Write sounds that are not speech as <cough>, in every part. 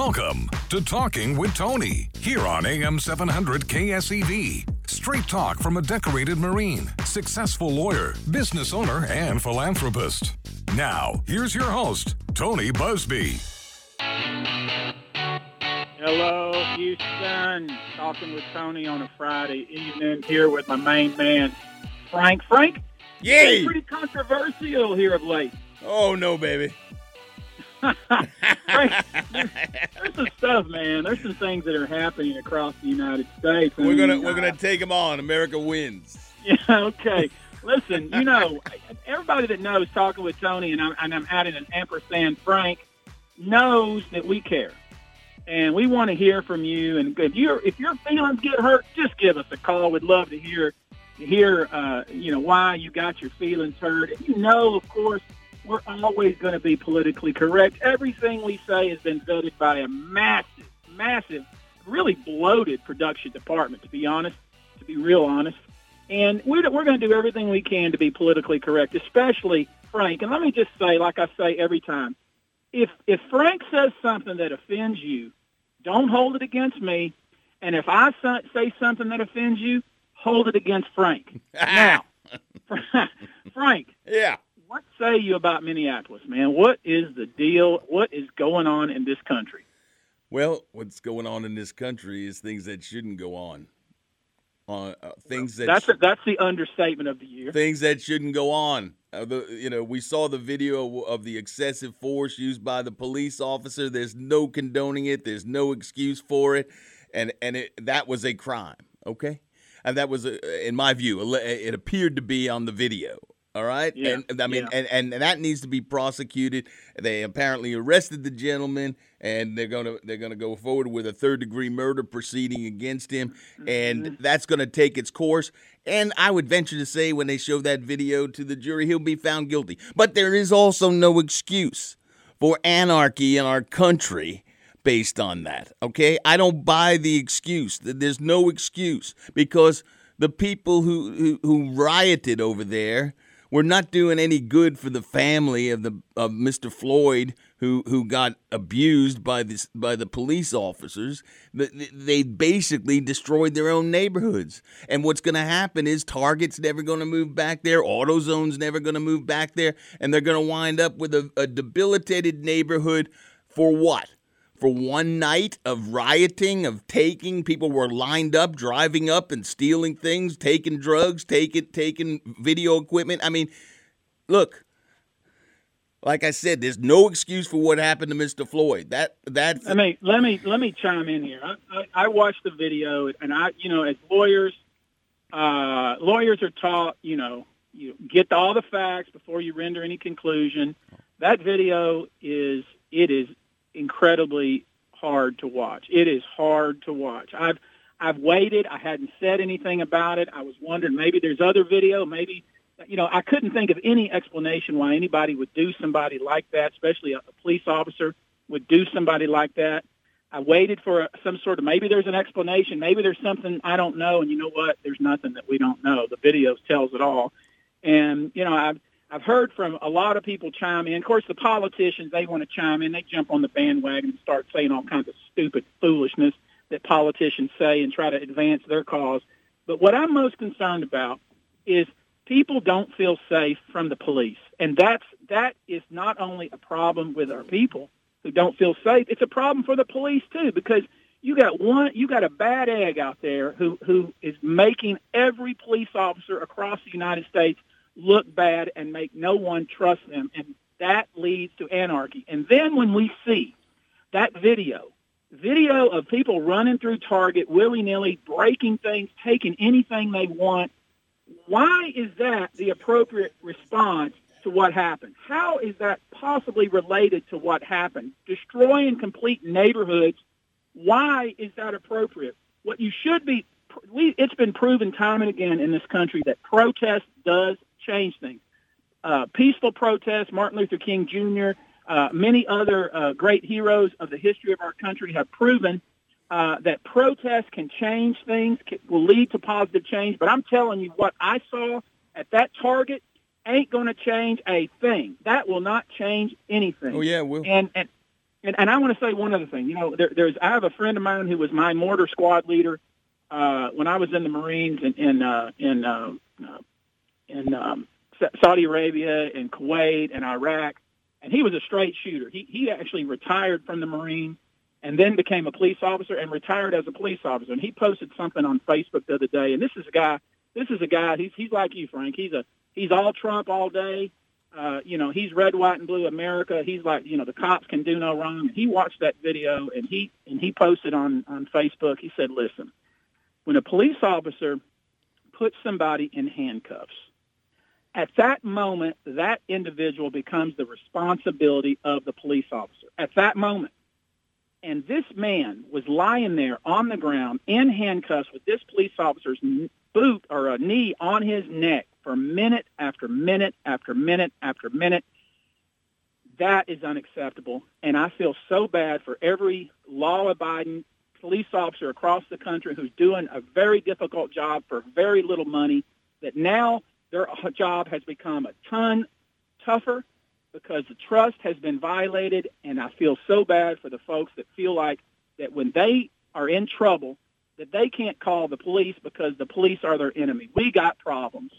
Welcome to Talking with Tony here on AM 700 KSEV. Straight talk from a decorated Marine, successful lawyer, business owner, and philanthropist. Now, here's your host, Tony Buzbee. Hello, Houston. Talking with Tony on a Friday evening here with my main man, Frank. Frank, Yay! pretty controversial here of late. Oh no, baby. There's, there's some stuff, man. There's some things that are happening across the United States. We're gonna mean, we're uh, gonna take them on. America wins. Yeah, okay. Listen, you know, everybody that knows talking with Tony, and I'm, and I'm adding an ampersand Frank, knows that we care, and we want to hear from you. And if your if your feelings get hurt, just give us a call. We'd love to hear hear uh, you know why you got your feelings hurt. And you know, of course, we're always going to be politically correct. Everything we say has been vetted by a massive, massive, really bloated production department. To be honest, to be real honest. And we're, we're going to do everything we can to be politically correct, especially Frank. And let me just say, like I say every time, if if Frank says something that offends you, don't hold it against me. And if I say something that offends you, hold it against Frank. <laughs> now, <laughs> Frank, Yeah. What say you about Minneapolis, man? What is the deal? What is going on in this country? Well, what's going on in this country is things that shouldn't go on. On uh, things that That's sh- that's the understatement of the year. things that shouldn't go on. Uh, the, you know, we saw the video of the excessive force used by the police officer. There's no condoning it. There's no excuse for it, and and it, that was a crime. Okay, and that was, a, in my view, it appeared to be on the video. All right, Yeah, and I mean, yeah. and, and that needs to be prosecuted. They apparently arrested the gentleman, and they're gonna they're gonna go forward with a third degree murder proceeding against him, and Mm-hmm. that's gonna take its course. And I would venture to say, when they show that video to the jury, he'll be found guilty. But there is also no excuse for anarchy in our country based on that. Okay, I don't buy the excuse. There's no excuse because the people who who, who rioted over there were not doing any good for the family of the of Mr. Floyd who who got abused by this by the police officers. They- basically destroyed their own neighborhoods. And what's going to happen is Target's never going to move back there, AutoZone's never going to move back there, and they're going to wind up with a, a debilitated neighborhood for what? For one night of rioting, of taking. People were lined up, driving up and stealing things, taking drugs, taking taking video equipment. I mean, look, like I said, there's no excuse for what happened to Mr. Floyd. That that. Let me let me let me chime in here. I, I, I watched the video, and I, you know, as lawyers, uh, lawyers are taught, you know, you get all the facts before you render any conclusion. That video is it is incredibly hard to watch. It is hard to watch. I've I've waited. I hadn't said anything about it. I was wondering maybe there's other video, maybe you know, I couldn't think of any explanation why anybody would do somebody like that, especially a, a police officer would do somebody like that. I waited for some sort of maybe there's an explanation, maybe there's something I don't know, and you know what? There's nothing that we don't know. The video tells it all, and you know I've I've heard from a lot of people chime in. Of course, the politicians they want to chime in. They jump on the bandwagon and start saying all kinds of stupid foolishness that politicians say and try to advance their cause. But what I'm most concerned about is people don't feel safe from the police, and that's that is not only a problem with our people who don't feel safe. It's a problem for the police too because you got one you got a bad egg out there who who is making every police officer across the United States look bad and make no one trust them and that leads to anarchy. And then when we see that video, video of people running through Target willy-nilly, breaking things, taking anything they want, why is that the appropriate response to what happened? How is that possibly related to what happened? Destroying complete neighborhoods, why is that appropriate? What you should be, it's been proven time and again in this country that protest does change things. Uh, peaceful protests, Martin Luther King Jr., uh, many other uh, great heroes of the history of our country have proven uh, that protests can change things, can, will lead to positive change. But I'm telling you, what I saw at that Target ain't going to change a thing. That will not change anything. oh yeah, well And and and, and I want to say one other thing. You know, there, there's I have a friend of mine who was my mortar squad leader uh, when I was in the Marines in in uh, in, uh, uh in um, Saudi Arabia and Kuwait and Iraq, and he was a straight shooter. He he actually retired from the Marines and then became a police officer and retired as a police officer. And he posted something on Facebook the other day. And this is a guy. This is a guy. He's he's like you, Frank. He's a he's all Trump all day. Uh, you know, he's red, white, and blue America. He's like, you know, the cops can do no wrong. And he watched that video and he and he posted on on Facebook. He said, "Listen, when a police officer puts somebody in handcuffs, at that moment, that individual becomes the responsibility of the police officer. At that moment, and this man was lying there on the ground in handcuffs with this police officer's boot or a knee on his neck for minute after minute after minute after minute. That is unacceptable. And I feel so bad for every law-abiding police officer across the country who's doing a very difficult job for very little money that now their job has become a ton tougher because the trust has been violated, and I feel so bad for the folks that feel like that when they are in trouble, that they can't call the police because the police are their enemy. We got problems.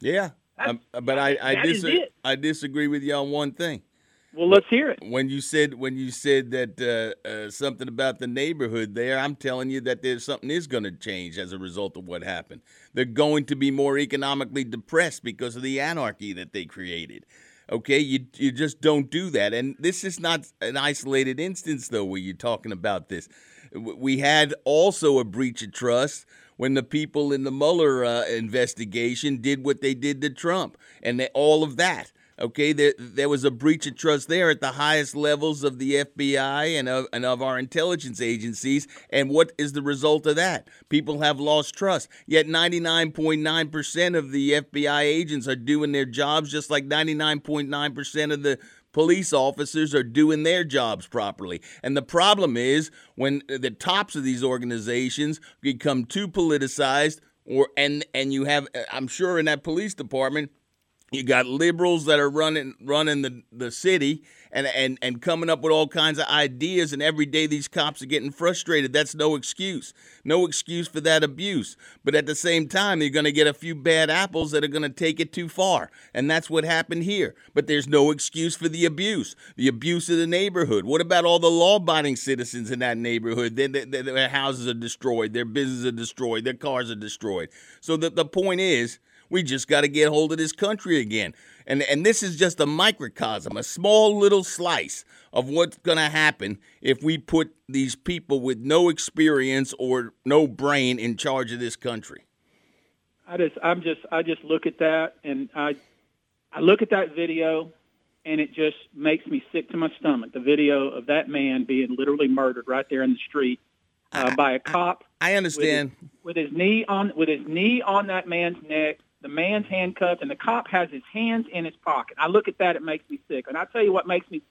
Yeah, um, but I I, dis- I disagree with you on one thing. Well, let's hear it. When you said when you said that uh, uh, something about the neighborhood there, I'm telling you that there's something is going to change as a result of what happened. They're going to be more economically depressed because of the anarchy that they created. Okay, you you just don't do that. And this is not an isolated instance, though, where you're talking about this. We had also a breach of trust when the people in the Mueller uh, investigation did what they did to Trump, and they, all of that. Okay, there, there was a breach of trust there at the highest levels of the FBI and of, and of our intelligence agencies. And what is the result of that? People have lost trust. Yet 99.9% of the FBI agents are doing their jobs just like 99.9% of the police officers are doing their jobs properly. And the problem is when the tops of these organizations become too politicized or and and you have I'm sure in that police department you got liberals that are running running the, the city and, and, and coming up with all kinds of ideas, and every day these cops are getting frustrated. That's no excuse. No excuse for that abuse. But at the same time, you're going to get a few bad apples that are going to take it too far. And that's what happened here. But there's no excuse for the abuse, the abuse of the neighborhood. What about all the law abiding citizens in that neighborhood? Their, their, their houses are destroyed, their businesses are destroyed, their cars are destroyed. So the, the point is, we just got to get hold of this country again. And, and this is just a microcosm, a small little slice of what's going to happen if we put these people with no experience or no brain in charge of this country. I just, I'm just, I just look at that and I, I look at that video and it just makes me sick to my stomach. The video of that man being literally murdered right there in the street uh, by a cop. I understand. With his, with his knee on, with his knee on that man's neck, the man's handcuffed, and the cop has his hands in his pocket. I look at that, it makes me sick. And I tell you what makes me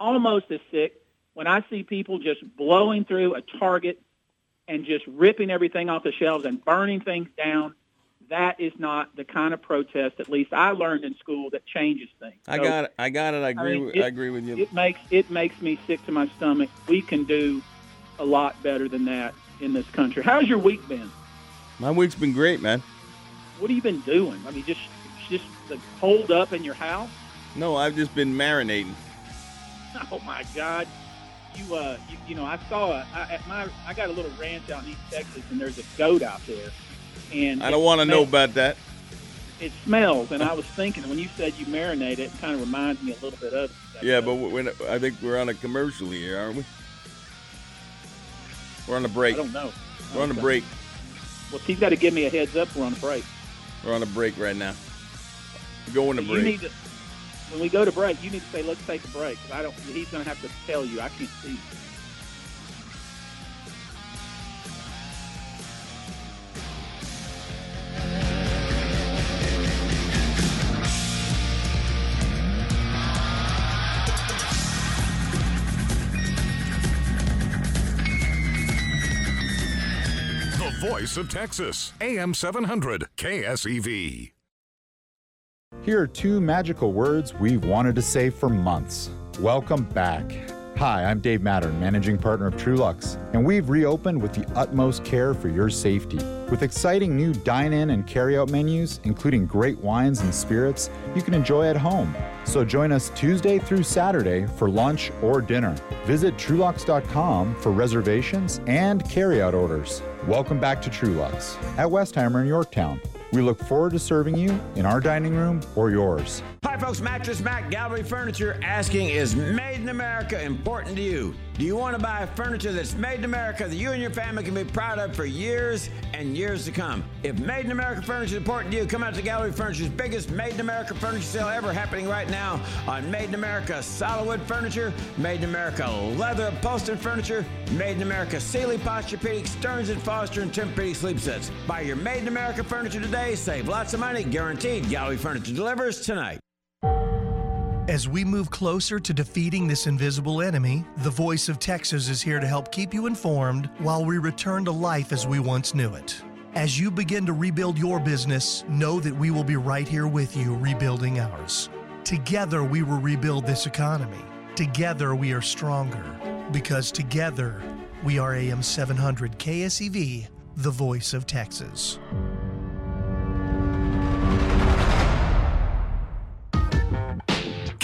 almost as sick when I see people just blowing through a Target and just ripping everything off the shelves and burning things down. That is not the kind of protest, at least I learned in school, that changes things. I got it. I got it. I agree. I, mean, it, I agree with you. It makes it makes me sick to my stomach. We can do a lot better than that in this country. How's your week been? My week's been great, man what have you been doing? I mean, just just like, holed up in your house? No, I've just been marinating. <laughs> Oh my God! You uh, you, you know, I saw a, I, at my I got a little ranch out in East Texas, and there's a goat out there, and I don't want to know about that. It smells, and I <laughs> was thinking when you said you marinate it, it kind of reminds me a little bit of. Yeah, goat. but when, I think we're on a commercial here, aren't we? We're on a break. I don't know. We're on a break. Well, he's got to give me a heads up. We're on a break. We're on a break right now. We're going to break. You need to, when we go to break, you need to say, "Let's take a break." I don't. He's going to have to tell you. I can't see. Voice of Texas, AM 700, KSEV. Here are two magical words we've wanted to say for months. Welcome back. Hi, I'm Dave Mattern, managing partner of Truluck's, and we've reopened with the utmost care for your safety. With exciting new dine in and carry out menus, including great wines and spirits you can enjoy at home. So join us Tuesday through Saturday for lunch or dinner. Visit Trulux.com for reservations and carryout orders. Welcome back to Truluck's at Westheimer in Yorktown. We look forward to serving you in our dining room or yours. Hi, folks. Mattress Mac Gallery Furniture asking Is Made in America important to you? Do you want to buy furniture that's made in America that you and your family can be proud of for years and years to come? If Made in America furniture is important to you, come out to Gallery Furniture's biggest Made in America furniture sale ever happening right now on Made in America solid wood furniture, Made in America leather upholstered furniture, Made in America Sealy Posturepedic, Stearns and Foster, and Tempur-Pedic sleep sets. Buy your Made in America furniture today, save lots of money, guaranteed. Gallery Furniture delivers tonight. As we move closer to defeating this invisible enemy, the Voice of Texas is here to help keep you informed while we return to life as we once knew it. As you begin to rebuild your business, know that we will be right here with you rebuilding ours. Together, we will rebuild this economy. Together, we are stronger. Because together, we are AM 700 KSEV, the voice of Texas.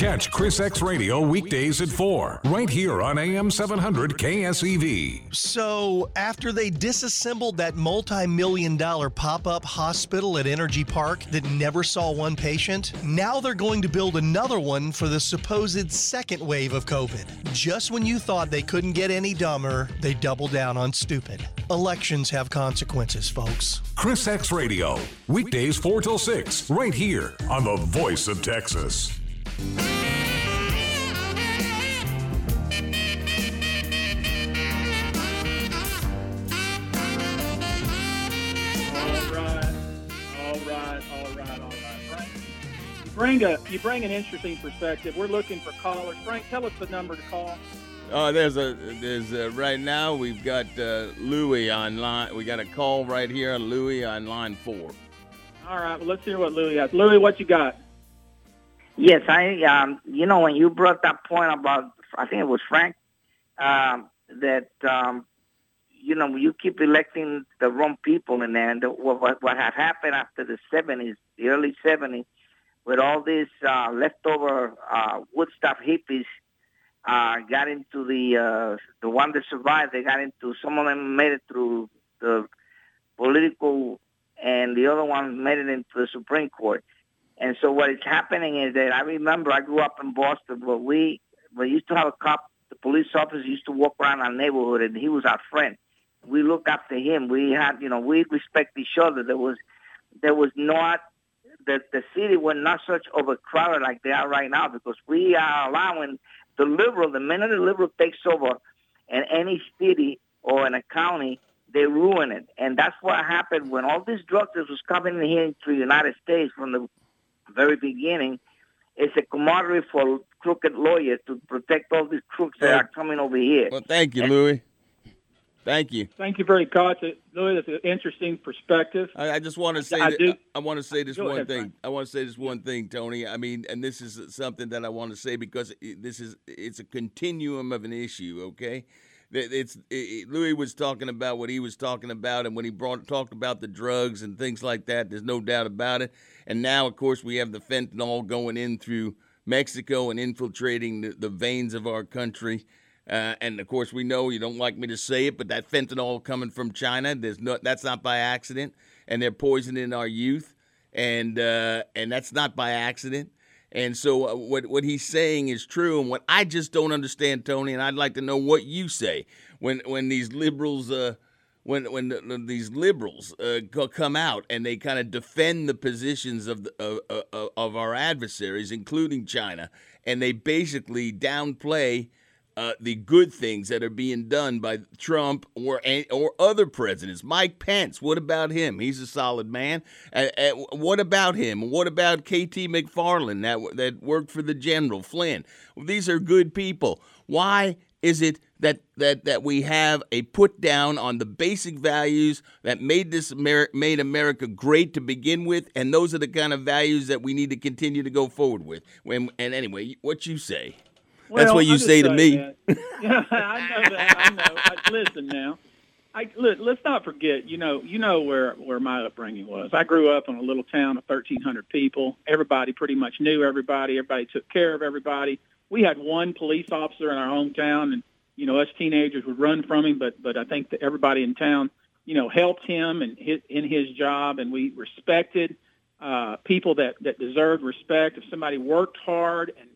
Catch Chris X Radio weekdays at 4, right here on AM 700 KSEV. So, after they disassembled that multi million dollar pop up hospital at NRG Park that never saw one patient, now they're going to build another one for the supposed second wave of COVID. Just when you thought they couldn't get any dumber, they double down on stupid. Elections have consequences, folks. Chris X Radio, weekdays 4 till 6, right here on the voice of Texas. All right, all right, all right, all right. Frank, you bring a you bring an interesting perspective. We're looking for callers. Frank, tell us the number to call. Uh, there's a there's a, right now we've got uh, Louis on line. We got a call right here, Louis on line four. All right, well let's hear what Louis has. Louis, what you got? Yes, I. Um, you know, when you brought that point about, I think it was Frank, um, that um, you know you keep electing the wrong people, and then the, what, what what had happened after the seventies, the early seventies, with all these uh, leftover uh, Woodstock hippies, uh, got into the uh, the one that survived. They got into some of them made it through the political, and the other one made it into the Supreme Court. And so what is happening is that I remember I grew up in Boston, but we we used to have a cop, the police officer used to walk around our neighborhood, and he was our friend. We looked after him. We had, you know, we respect each other. There was there was not the the city was not such overcrowded like they are right now because we are allowing the liberal. The minute the liberal takes over, in any city or in a county, they ruin it. And that's what happened when all these drugs that was coming in here into the United States from the very beginning. It's a commodity for crooked lawyers to protect all these crooks that are coming over here. Well, thank you, Louis. Thank you. Thank you very much, Louis. That's an interesting perspective. I, I just want to say I that- do- I, want to say this Go one ahead, thing. Frank. I want to say this one thing, Tony. I mean, and this is something that I want to say because this is it's a continuum of an issue. Okay, That it's it, Louis was talking about what he was talking about, and when he brought talked about the drugs and things like that. There's no doubt about it. And now, of course, we have the fentanyl going in through Mexico and infiltrating the, the veins of our country. Uh, and of course, we know you don't like me to say it, but that fentanyl coming from China, there's no, that's not by accident, and they're poisoning our youth, and uh, and that's not by accident. And so, uh, what what he's saying is true, and what I just don't understand, Tony, and I'd like to know what you say when when these liberals. Uh, when when the, the- these liberals uh, come out and they kind of defend the positions of the, of, of, of our adversaries, including China, and they basically downplay uh, the good things that are being done by Trump or or other presidents. Mike Pence, what about him? He's a solid man. Uh, uh, what about him? What about KT McFarland that that worked for the general Flynn? These are good people. Why is it that that that we have a put down on the basic values that made this Amer- made America great to begin with, and those are the kind of values that we need to continue to go forward with. When and anyway, what you say? That's what you say to me. yeah, <laughs> I know that. I know. I, listen now. I, let, let's not forget. You know, you know where where my upbringing was. I grew up in a little town of 1,300 people. Everybody pretty much knew everybody. Everybody took care of everybody. We had one police officer in our hometown, and you know, us teenagers would run from him. But but I think that everybody in town, you know, helped him and his, in his job, and we respected uh, people that that deserved respect. If somebody worked hard and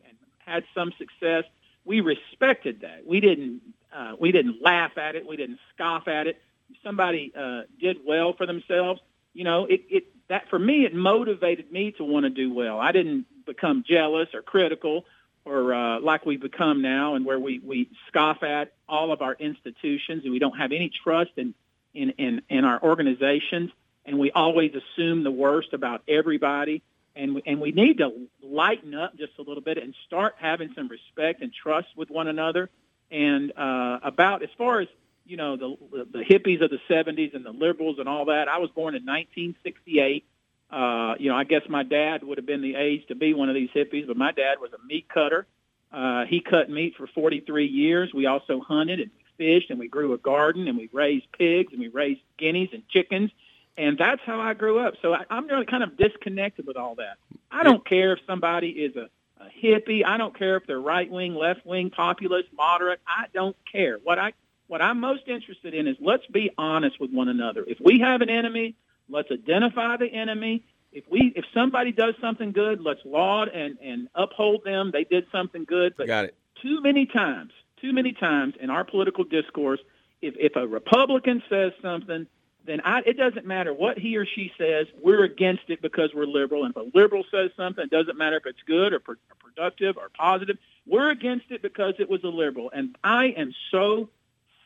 had some success, we respected that. We didn't uh, we didn't laugh at it. We didn't scoff at it. If somebody uh, did well for themselves, you know, it, it that for me it motivated me to want to do well. I didn't become jealous or critical or uh, like we become now, and where we we scoff at all of our institutions and we don't have any trust in in in, in our organizations, and we always assume the worst about everybody. And we, and we need to lighten up just a little bit and start having some respect and trust with one another and uh, about as far as you know the, the hippies of the 70s and the liberals and all that. I was born in 1968. Uh, you know, I guess my dad would have been the age to be one of these hippies, but my dad was a meat cutter. Uh, he cut meat for 43 years. We also hunted and fished, and we grew a garden, and we raised pigs, and we raised guineas and chickens, and that's how I grew up. So I, I'm really kind of disconnected with all that. I don't care if somebody is a a hippie. I don't care if they're right wing, left wing, populist, moderate. I don't care. What I what I'm most interested in is let's be honest with one another. If we have an enemy, let's identify the enemy. If we if somebody does something good, let's laud and and uphold them. They did something good. But Got it. too many times, too many times in our political discourse, if if a Republican says something, then I, it doesn't matter what he or she says. We're against it because we're liberal. And if a liberal says something, it doesn't matter if it's good or, pro- or productive or positive. We're against it because it was a liberal. And I am so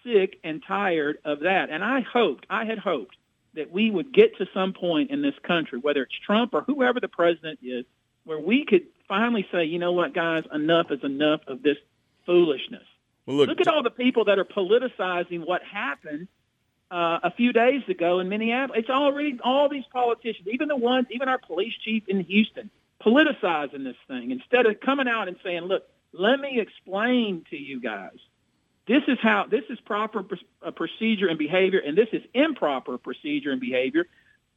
sick and tired of that. And I hoped, I had hoped that we would get to some point in this country, whether it's Trump or whoever the president is, where we could finally say, you know what, guys, enough is enough of this foolishness. Well, look, Look at all the people that are politicizing what happened uh, a few days ago in Minneapolis. It's already all these politicians, even the ones, even our police chief in Houston, politicizing this thing instead of coming out and saying, "Look, let me explain to you guys. This is how this is proper pr- uh, procedure and behavior, and this is improper procedure and behavior."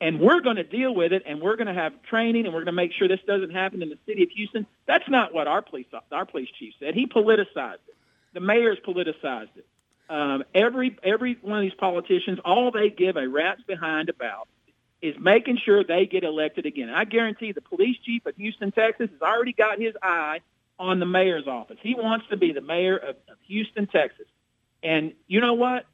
And we're going to deal with it, and we're going to have training, and we're going to make sure this doesn't happen in the city of Houston. That's not what our police our police chief said. He politicized it. The mayor's politicized it um, every every one of these politicians, all they give a rat's behind about is making sure they get elected again. I guarantee the police chief of Houston, Texas, has already got his eye on the mayor's office. He wants to be the mayor of, of Houston, Texas. And you know what?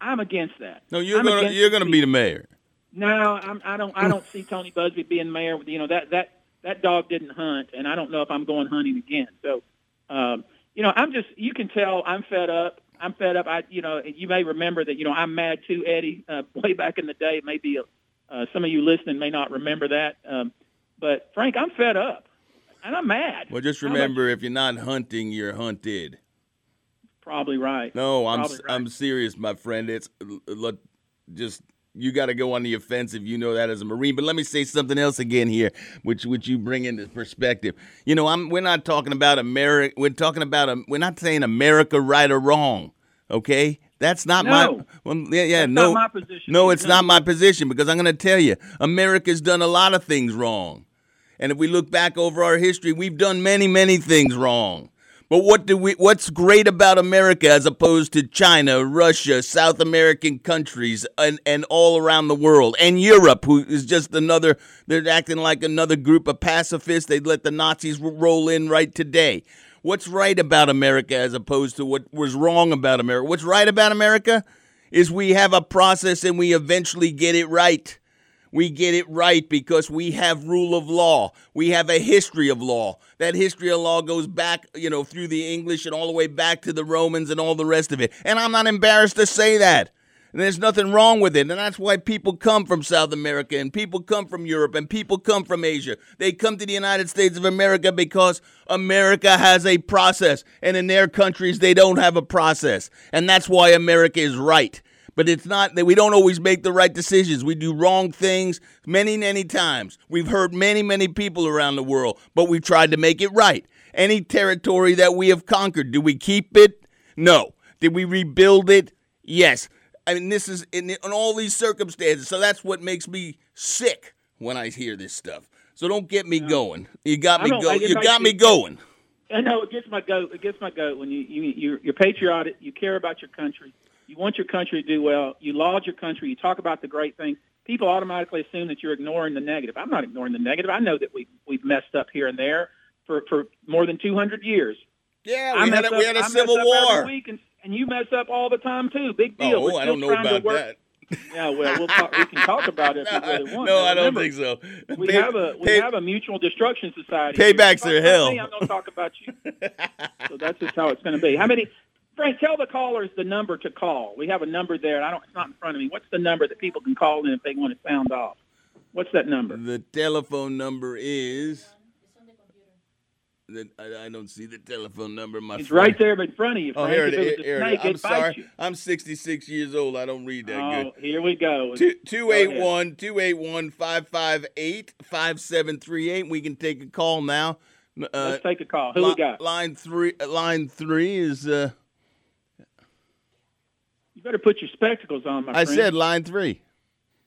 I'm against that. no, you're I'm gonna you're gonna be the mayor. No, I'm, I don't. I don't see Tony Buzbee being mayor. You know that that that dog didn't hunt, and I don't know if I'm going hunting again. So, um, you know, I'm just. You can tell I'm fed up. I'm fed up. I, you know, you may remember that. You know, I'm mad too, Eddie. Uh, <laughs> way back in the day, maybe uh, some of you listening may not remember that. Um, but Frank, I'm fed up, and I'm mad. Well, just remember, if you're not hunting, you're hunted. Probably right. No, I'm right. I'm serious, my friend. It's look, just you got to go on the offensive. You know that as a Marine. But let me say something else again here, which which you bring into perspective. You know, I'm we're not talking about America. We're talking about a, we're not saying America right or wrong. Okay, that's not my. No. Well, yeah, yeah, no, my position. no, it's No. not my position because I'm going to tell you, America's done a lot of things wrong. And if we look back over our history, we've done many, many things wrong. But what do we what's great about America as opposed to China, Russia, South American countries and, and all around the world and Europe who is just another they're acting like another group of pacifists. They'd let the Nazis roll in right today. What's right about America as opposed to what was wrong about America? What's right about America is we have a process and we eventually get it right. We get it right because we have rule of law. We have a history of law. That history of law goes back, you know, through the English and all the way back to the Romans and all the rest of it. And I'm not embarrassed to say that. And there's nothing wrong with it. And that's why people come from South America and people come from Europe and people come from Asia. They come to the United States of America because America has a process. And in their countries, they don't have a process. And that's why America is right but it's not that we don't always make the right decisions. We do wrong things many, many times. We've hurt many, many people around the world, but we've tried to make it right. any territory that we have conquered. Do we keep it? No. Did we rebuild it? Yes. I mean, this is in, in all these circumstances. So that's what makes me sick when I hear this stuff. So don't get me going. You got me going. You got me going. I know it gets my goat. It gets my goat when you you you're, you're patriotic. You care about your country. You want your country to do well. You laud your country. You talk about the great things. People automatically assume that you're ignoring the negative. I'm not ignoring the negative. I know that we we've messed up here and there for for more than 200 years. Yeah, we, had a, we had a civil war. And, and, you mess up all the time too. Big oh, deal. Oh, I don't know about that. Yeah, well, we'll talk, we can talk about it if we really <laughs> want. No, I don't think so. We pay, have a we pay, have a mutual destruction society. Paybacks are hell. Me, I'm going to talk about you. so that's just how it's going to be. How many? Frank, tell the callers the number to call. We have a number there, and I don't. It's not in front of me. What's the number that people can call in if they want to sound off? What's that number? The telephone number is I, I, don't see the telephone number. My it's friend. right there in front of you. Oh, Frank. here it is. Here it. I'm sorry. I'm 66 years old. I don't read that oh, good. Here we go. 281 281 558 5738. We can take a call now. Uh, Let's take a call. Who li- we got? Line three. Uh, line three is. Uh, you better put your spectacles on, my I friend. said line three.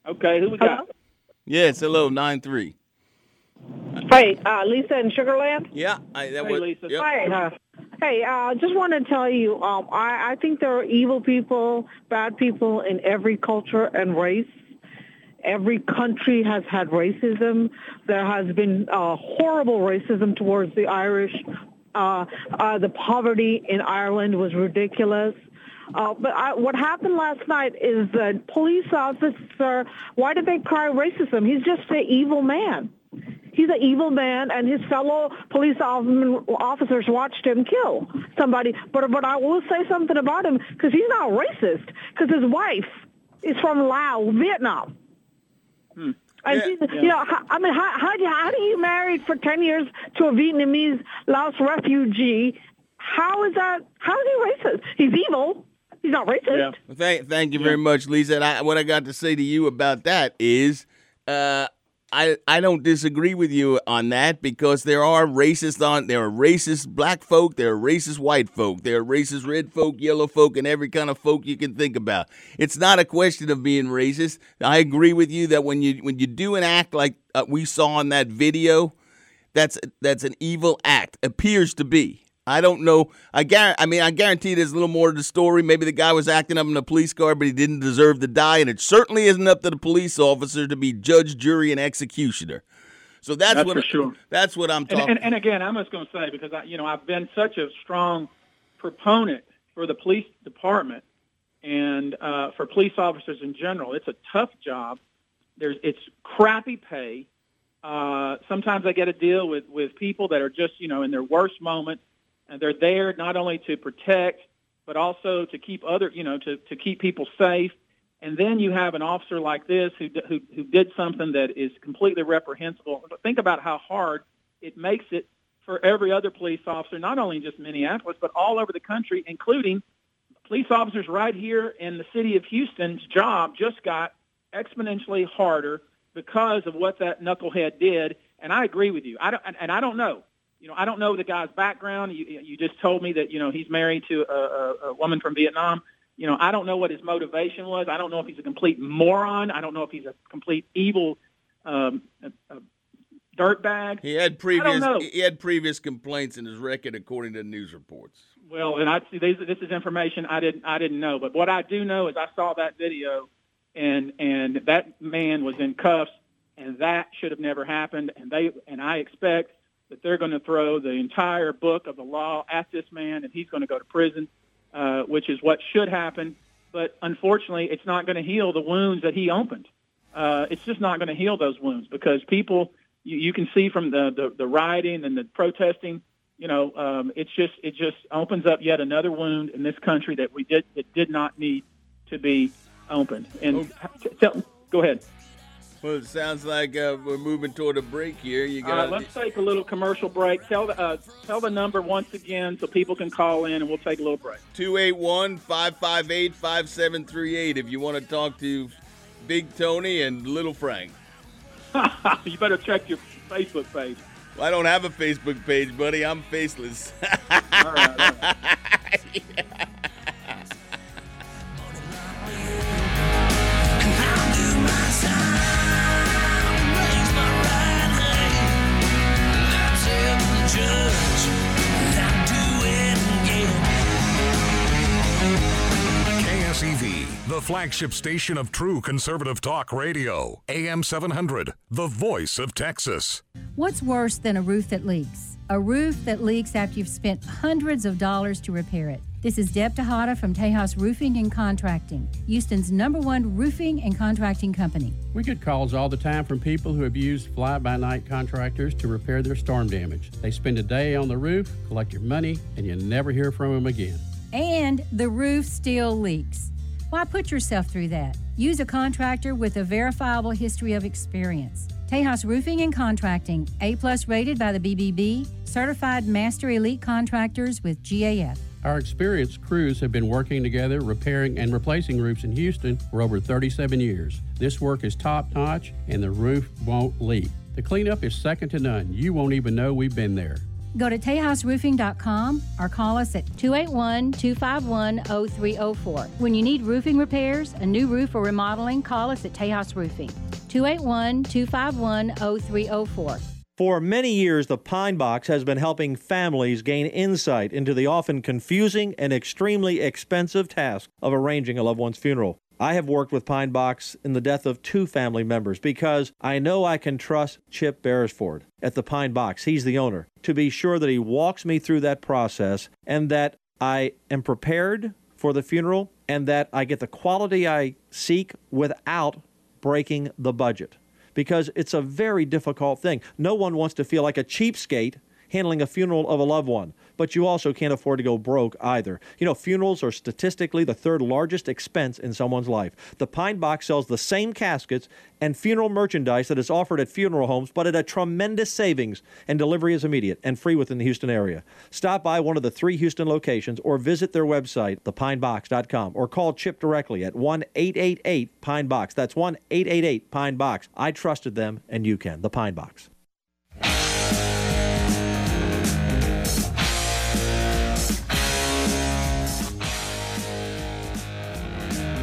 Okay, who we got? Yes, hello, nine three. Hey, uh, Lisa in Sugarland. Yeah, I, that hey, was. Lisa. Yep. Hi. Uh, hey, uh, just want to tell you, um, I, I think there are evil people, bad people in every culture and race. Every country has had racism. There has been uh, horrible racism towards the Irish. Uh, uh, the poverty in Ireland was ridiculous. Uh, but I, what happened last night is that police officer, why did they cry racism? He's just an evil man. He's an evil man, and his fellow police officers watched him kill somebody. But but I will say something about him because he's not racist because his wife is from Laos, Vietnam. Hmm. And yeah, yeah. you know, I mean, how, how do you, how do you married for ten years to a Vietnamese Laos refugee? How is that? How is he racist? He's evil. He's not racist. Yeah. Well, thank, thank you very much, Lisa. And I, what I got to say to you about that is, uh, I, I don't disagree with you on that because there are racist on there are racist black folk, there are racist white folk, there are racist red folk, yellow folk, and every kind of folk you can think about. It's not a question of being racist. I agree with you that when you when you do an act like uh, we saw in that video, that's that's an evil act. Appears to be. I don't know. I guarantee. I mean, I guarantee there's a little more to the story. Maybe the guy was acting up in a police car, but he didn't deserve to die, and it certainly isn't up to the police officer to be judge, jury, and executioner. So that's, that's what for sure. That's what I'm talking. And, and, and again, I'm just going to say because I, you know I've been such a strong proponent for the police department and uh, for police officers in general. It's a tough job. There's it's crappy pay. Uh, sometimes I get a deal with with people that are just you know in their worst moment and they're there not only to protect, but also to keep other, you know, to, to keep people safe. And then you have an officer like this who, who, who did something that is completely reprehensible. But think about how hard it makes it for every other police officer, not only just Minneapolis, but all over the country, including police officers right here in the city of Houston's job just got exponentially harder because of what that knucklehead did. And I agree with you. I don't, and I don't know you know, I don't know the guy's background. You, you just told me that, you know, he's married to a, a, a woman from Vietnam. You know, I don't know what his motivation was. I don't know if he's a complete moron. I don't know if he's a complete evil um, a, a dirtbag. He had previous he had previous complaints in his record, according to news reports. Well, and I see these, this is information I didn't I didn't know, but what I do know is I saw that video, and and that man was in cuffs, and that should have never happened. And they and I expect that they're going to throw the entire book of the law at this man and he's going to go to prison, uh, which is what should happen. But unfortunately, it's not going to heal the wounds that he opened. Uh, it's just not going to heal those wounds because people, you, you can see from the, the, the rioting and the protesting, you know, um, it's just it just opens up yet another wound in this country that we did that did not need to be opened. And t- tell, go ahead. Well, it sounds like uh, we're moving toward a break here. You got. All right, let's take a little commercial break. Tell the uh, tell the number once again so people can call in, and we'll take a little break. 281-558-5738 If you want to talk to Big Tony and Little Frank. <laughs> you better check your Facebook page. I don't have a Facebook page, buddy. I'm faceless. <laughs> all right, all right. Flagship station of true conservative talk radio. AM 700, the voice of Texas. What's worse than a roof that leaks? A roof that leaks after you've spent hundreds of dollars to repair it. This is Deb Tejada from Tejas Roofing and Contracting, Houston's number one roofing and contracting company. We get calls all the time from people who have used fly by night contractors to repair their storm damage. They spend a day on the roof, collect your money, and you never hear from them again. And the roof still leaks. Why put yourself through that? Use a contractor with a verifiable history of experience. Tejas Roofing and Contracting, A plus rated by the BBB, certified master elite contractors with GAF. Our experienced crews have been working together repairing and replacing roofs in Houston for over 37 years. This work is top notch and the roof won't leak. The cleanup is second to none. You won't even know we've been there. Go to TejasRoofing.com or call us at 281 251 0304. When you need roofing repairs, a new roof, or remodeling, call us at Tejas Roofing. 281 251 0304. For many years, the Pine Box has been helping families gain insight into the often confusing and extremely expensive task of arranging a loved one's funeral. I have worked with Pine Box in the death of two family members because I know I can trust Chip Beresford at the Pine Box. He's the owner. To be sure that he walks me through that process and that I am prepared for the funeral and that I get the quality I seek without breaking the budget. Because it's a very difficult thing. No one wants to feel like a cheapskate handling a funeral of a loved one, but you also can't afford to go broke either. You know, funerals are statistically the third largest expense in someone's life. The Pine Box sells the same caskets and funeral merchandise that is offered at funeral homes, but at a tremendous savings, and delivery is immediate and free within the Houston area. Stop by one of the three Houston locations or visit their website, thepinebox.com, or call Chip directly at 1 888 Pine Box. That's 1 888 Pine Box. I trusted them, and you can. The Pine Box.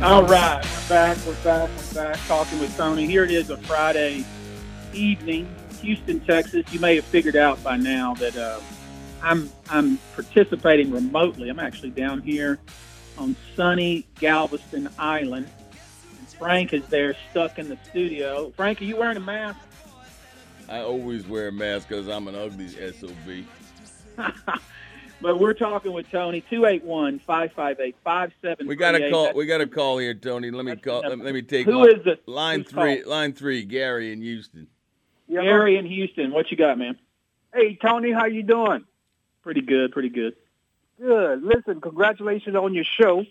All right, we're back. We're back. We're back. Talking with Tony. Here it is, a Friday evening, Houston, Texas. You may have figured out by now that uh, I'm I'm participating remotely. I'm actually down here on sunny Galveston Island. And Frank is there, stuck in the studio. Frank, are you wearing a mask? I always wear a mask because I'm an ugly SOB. <laughs> But we're talking with Tony, 281-558-5738. We got a call. That's- We got a call here, Tony. Let me call. the Let, let me take. Who line, is this? Line Who's three. calling? Line three. Gary in Houston. Gary in Houston. What you got, man? Hey, Tony, how you doing? Pretty good, pretty good. Good. Listen, congratulations on your show.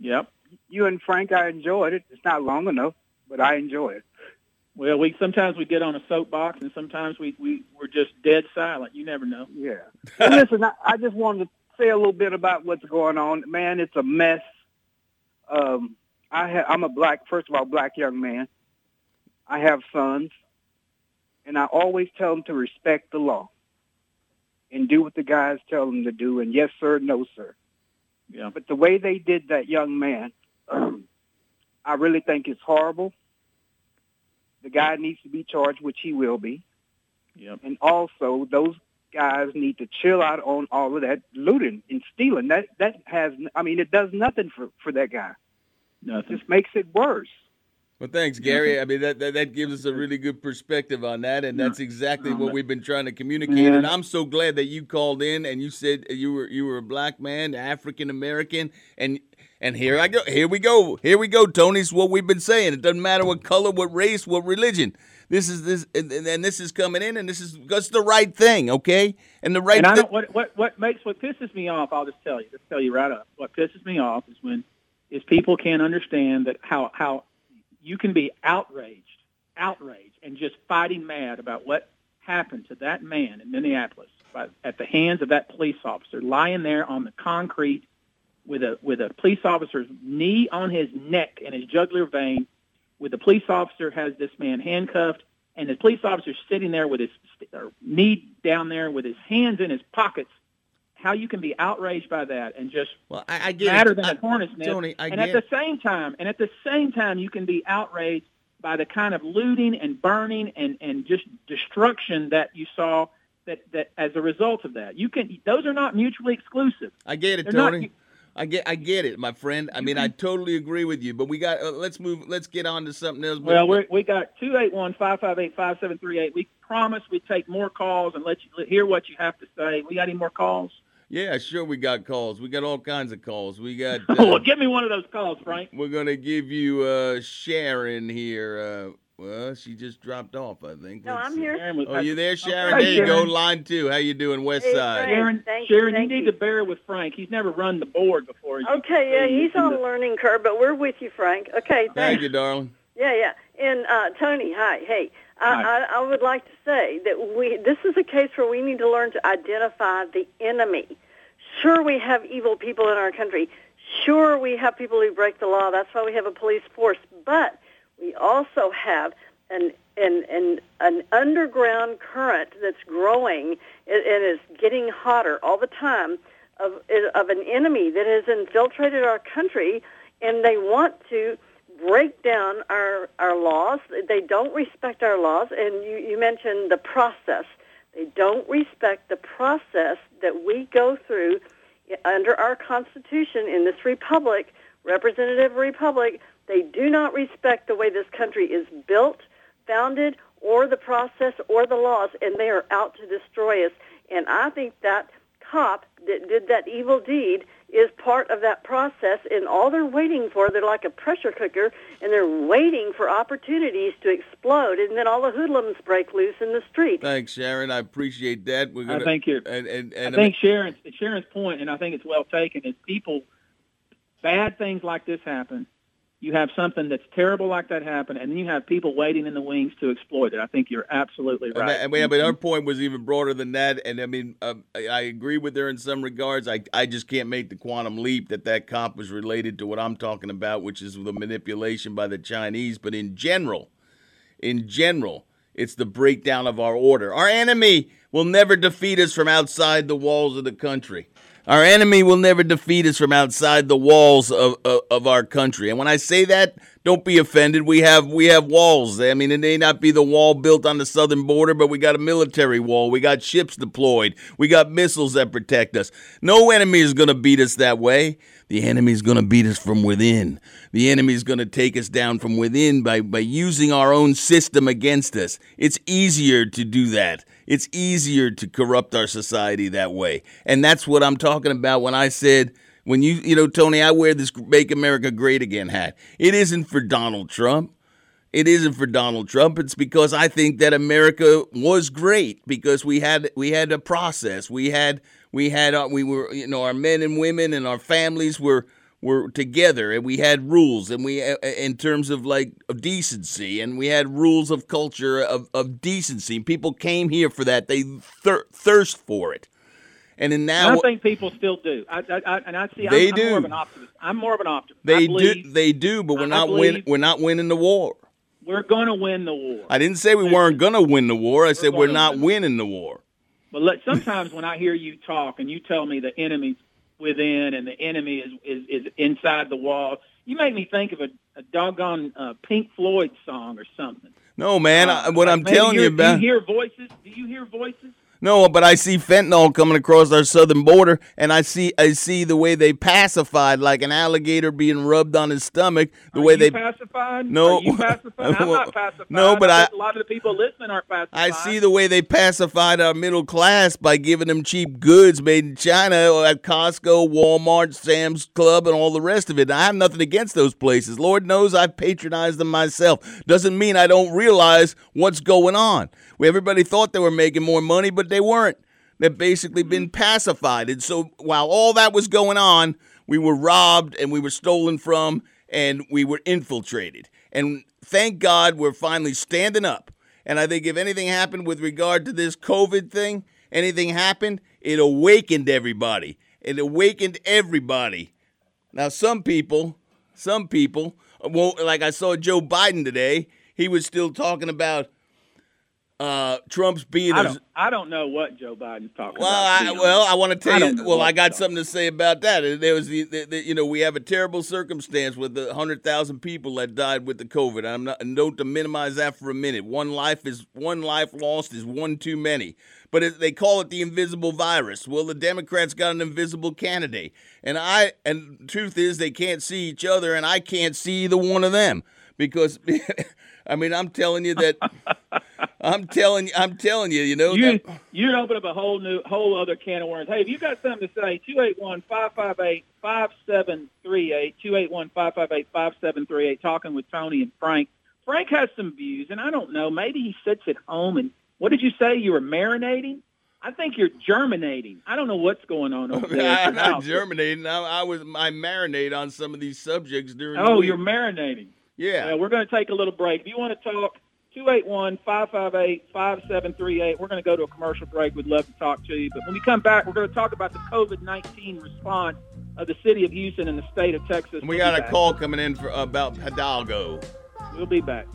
Yep. You and Frank, I enjoyed it. It's not long enough, but I enjoy it. Well, we sometimes we get on a soapbox, and sometimes we we we're just dead silent. You never know. Yeah. <laughs> Well, listen, I, I just wanted to say a little bit about what's going on. Man, it's a mess. Um, I ha- I'm a black, first of all, black young man. I have sons, and I always tell them to respect the law and do what the guys tell them to do. And yes, sir, no, sir. Yeah. But the way they did that young man, <clears throat> I really think it's horrible. The guy needs to be charged, which he will be. Yep. And also, those guys need to chill out on all of that looting and stealing. That that has, I mean, it does nothing for for that guy. Nothing. It just makes it worse. Well, thanks, Gary. I mean, that, that that gives us a really good perspective on that, and that's exactly what we've been trying to communicate. And I'm so glad that you called in and you said you were you were a black man, African American, and and here I go. Here we go. Here we go. Tony's what we've been saying. It doesn't matter what color, what race, what religion. This is this, and, and this is coming in, and this is that's the right thing, okay? And the right. and I don't, what what what makes what pisses me off. I'll just tell you. Just tell you right up. What pisses me off is when is people can't understand that how how you can be outraged, outraged, and just fighting mad about what happened to that man in Minneapolis by, at the hands of that police officer, lying there on the concrete with a with a police officer's knee on his neck and his jugular vein. With the police officer has this man handcuffed and the police officer sitting there with his knee down there with his hands in his pockets, how you can be outraged by that and just well, I, I get madder it. than I, a hornet's nest. Tony, I and at the same time, and at the same time, you can be outraged by the kind of looting and burning and and just destruction that you saw that that as a result of that. You can those are not mutually exclusive. I get it, They're not- Tony. I get, I get it, my friend. I mean, I totally agree with you. But we got, uh, let's move, let's get on to something else. Well, we're, we got two eight one five five eight five seven three eight. We promise we take more calls and let you hear what you have to say. We got any more calls? Yeah, sure. We got calls. We got all kinds of calls. We got. <laughs> Oh, Uh, well, give me one of those calls, Frank. we're gonna give you uh, Sharon here. Uh, well, she just dropped off. I think. No, Let's I'm see. here. Oh, you there, Sharon? Hi, there you go. Line two. How you doing, West Hey, Side? Frank. Sharon, Thank Sharon, thank you need you. to bear with Frank. He's never run the board before. Okay, yeah, he's on a learning curve, but we're with you, Frank. Okay, Thank you, darling. Yeah, yeah. And uh, Tony, hi, hey. I, I, I would like to say that we this is a case where we need to learn to identify the enemy. Sure, we have evil people in our country. Sure, we have people who break the law. That's why we have a police force. But we also have an an an, an underground current that's growing and, and is getting hotter all the time of of an enemy that has infiltrated our country, and they want to break down our our laws. They don't respect our laws, and you, you mentioned the process. They don't respect the process that we go through under our Constitution in this republic, representative republic. They do not respect the way this country is built, founded, or the process or the laws, and they are out to destroy us. And I think that cop that did that evil deed is part of that process, and all they're waiting for, they're like a pressure cooker, and they're waiting for opportunities to explode, and then all the hoodlums break loose in the street. Thanks, Sharon. I appreciate that. We're I gonna. think you're- And and, and I think Sharon's Sharon's point, and I think it's well taken, is people bad things like this happen. You have something that's terrible like that happen, and then you have people waiting in the wings to exploit it. I think you're absolutely And right. and yeah, but her point was even broader than that. And I mean, uh, I agree with her in some regards. I, I just can't make the quantum leap that that cop was related to what I'm talking about, which is the manipulation by the Chinese. But in general, in general, it's the breakdown of our order. Our enemy will never defeat us from outside the walls of the country. Our enemy will never defeat us from outside the walls of, of, of our country. And when I say that, don't be offended. We have we have walls. I mean, it may not be the wall built on the southern border, but we got a military wall. We got ships deployed. We got missiles that protect us. No enemy is going to beat us that way. The enemy is going to beat us from within. The enemy is going to take us down from within by, by using our own system against us. It's easier to do that. It's easier to corrupt our society that way. And that's what I'm talking about when I said, when you, you know, Tony, I wear this Make America Great Again hat. It isn't for Donald Trump. It isn't for Donald Trump. It's because I think that America was great because we had we had a process. We had we had uh, we were you know our men and women and our families were were together and we had rules and we uh, in terms of like of decency and we had rules of culture of, of decency. People came here for that. They thir- thirst for it. And then now And I think people still do. I, I, I and I see. They I'm, I'm more of an optimist. I'm more of an optimist. they do they do, but we're not win, we're not winning the war. We're going to win the war. I didn't say we weren't gonna win the war. I said we're gonna not winning the war. But let, sometimes when I hear you talk and you tell me the enemy's within and the enemy is is, is inside the wall, you make me think of a, a doggone uh, Pink Floyd song or something. No, man. I, what Like I'm telling you about. Do you hear voices? Do you hear voices? No, but I see fentanyl coming across our southern border, and I see I see the way they pacified like an alligator being rubbed on his stomach. The way Are they pacified? No. Are you pacified? <laughs> I'm not pacified. No, but I I- a lot of the people listening aren't pacified. I see the way they pacified our middle class by giving them cheap goods made in China at Costco, Walmart, Sam's Club, and all the rest of it. I have nothing against those places. Lord knows I've patronized them myself. Doesn't mean I don't realize what's going on. Everybody thought they were making more money, but they weren't. They've basically been mm-hmm. pacified. And so while all that was going on, we were robbed and we were stolen from and we were infiltrated. And thank God we're finally standing up. And I think if anything happened with regard to this COVID thing, anything happened, it awakened everybody. It awakened everybody. Now, some people, some people, well, like I saw Joe Biden today, he was still talking about uh, Trump's being I don't, I don't know what Joe Biden's talking well, about. I, well. I want to tell I you. Well, I got something to say about that. There was the, the, the you know, we have a terrible circumstance with the hundred thousand people that died with the COVID. I'm not don't to minimize that for a minute. One life is one life lost is one too many. But it, they call it the invisible virus. Well, the Democrats got an invisible candidate, and I and truth is they can't see each other, and I can't see either one of them because. <laughs> I mean, I'm telling you that. <laughs> I'm telling you. I'm telling you. You know. You that- you'd open up a whole new whole other can of worms. Hey, if you got something to say, 281-558-5738, 281-558-5738, talking with Tony and Frank. Frank has some views, and I don't know, maybe he sits at home and what did you say? You were marinating? I think you're germinating. I don't know what's going on over there. <laughs> I'm not germinating. I, I was I marinate on some of these subjects during. the Oh, week. you're marinating. Yeah. we're going to take a little break. If you want to talk, 281-558-5738. We're going to go to a commercial break. We'd love to talk to you. But when we come back, we're going to talk about the COVID-19 response of the city of Houston and the state of Texas. we We'll got a back. call coming in for, about Hidalgo. We'll be back.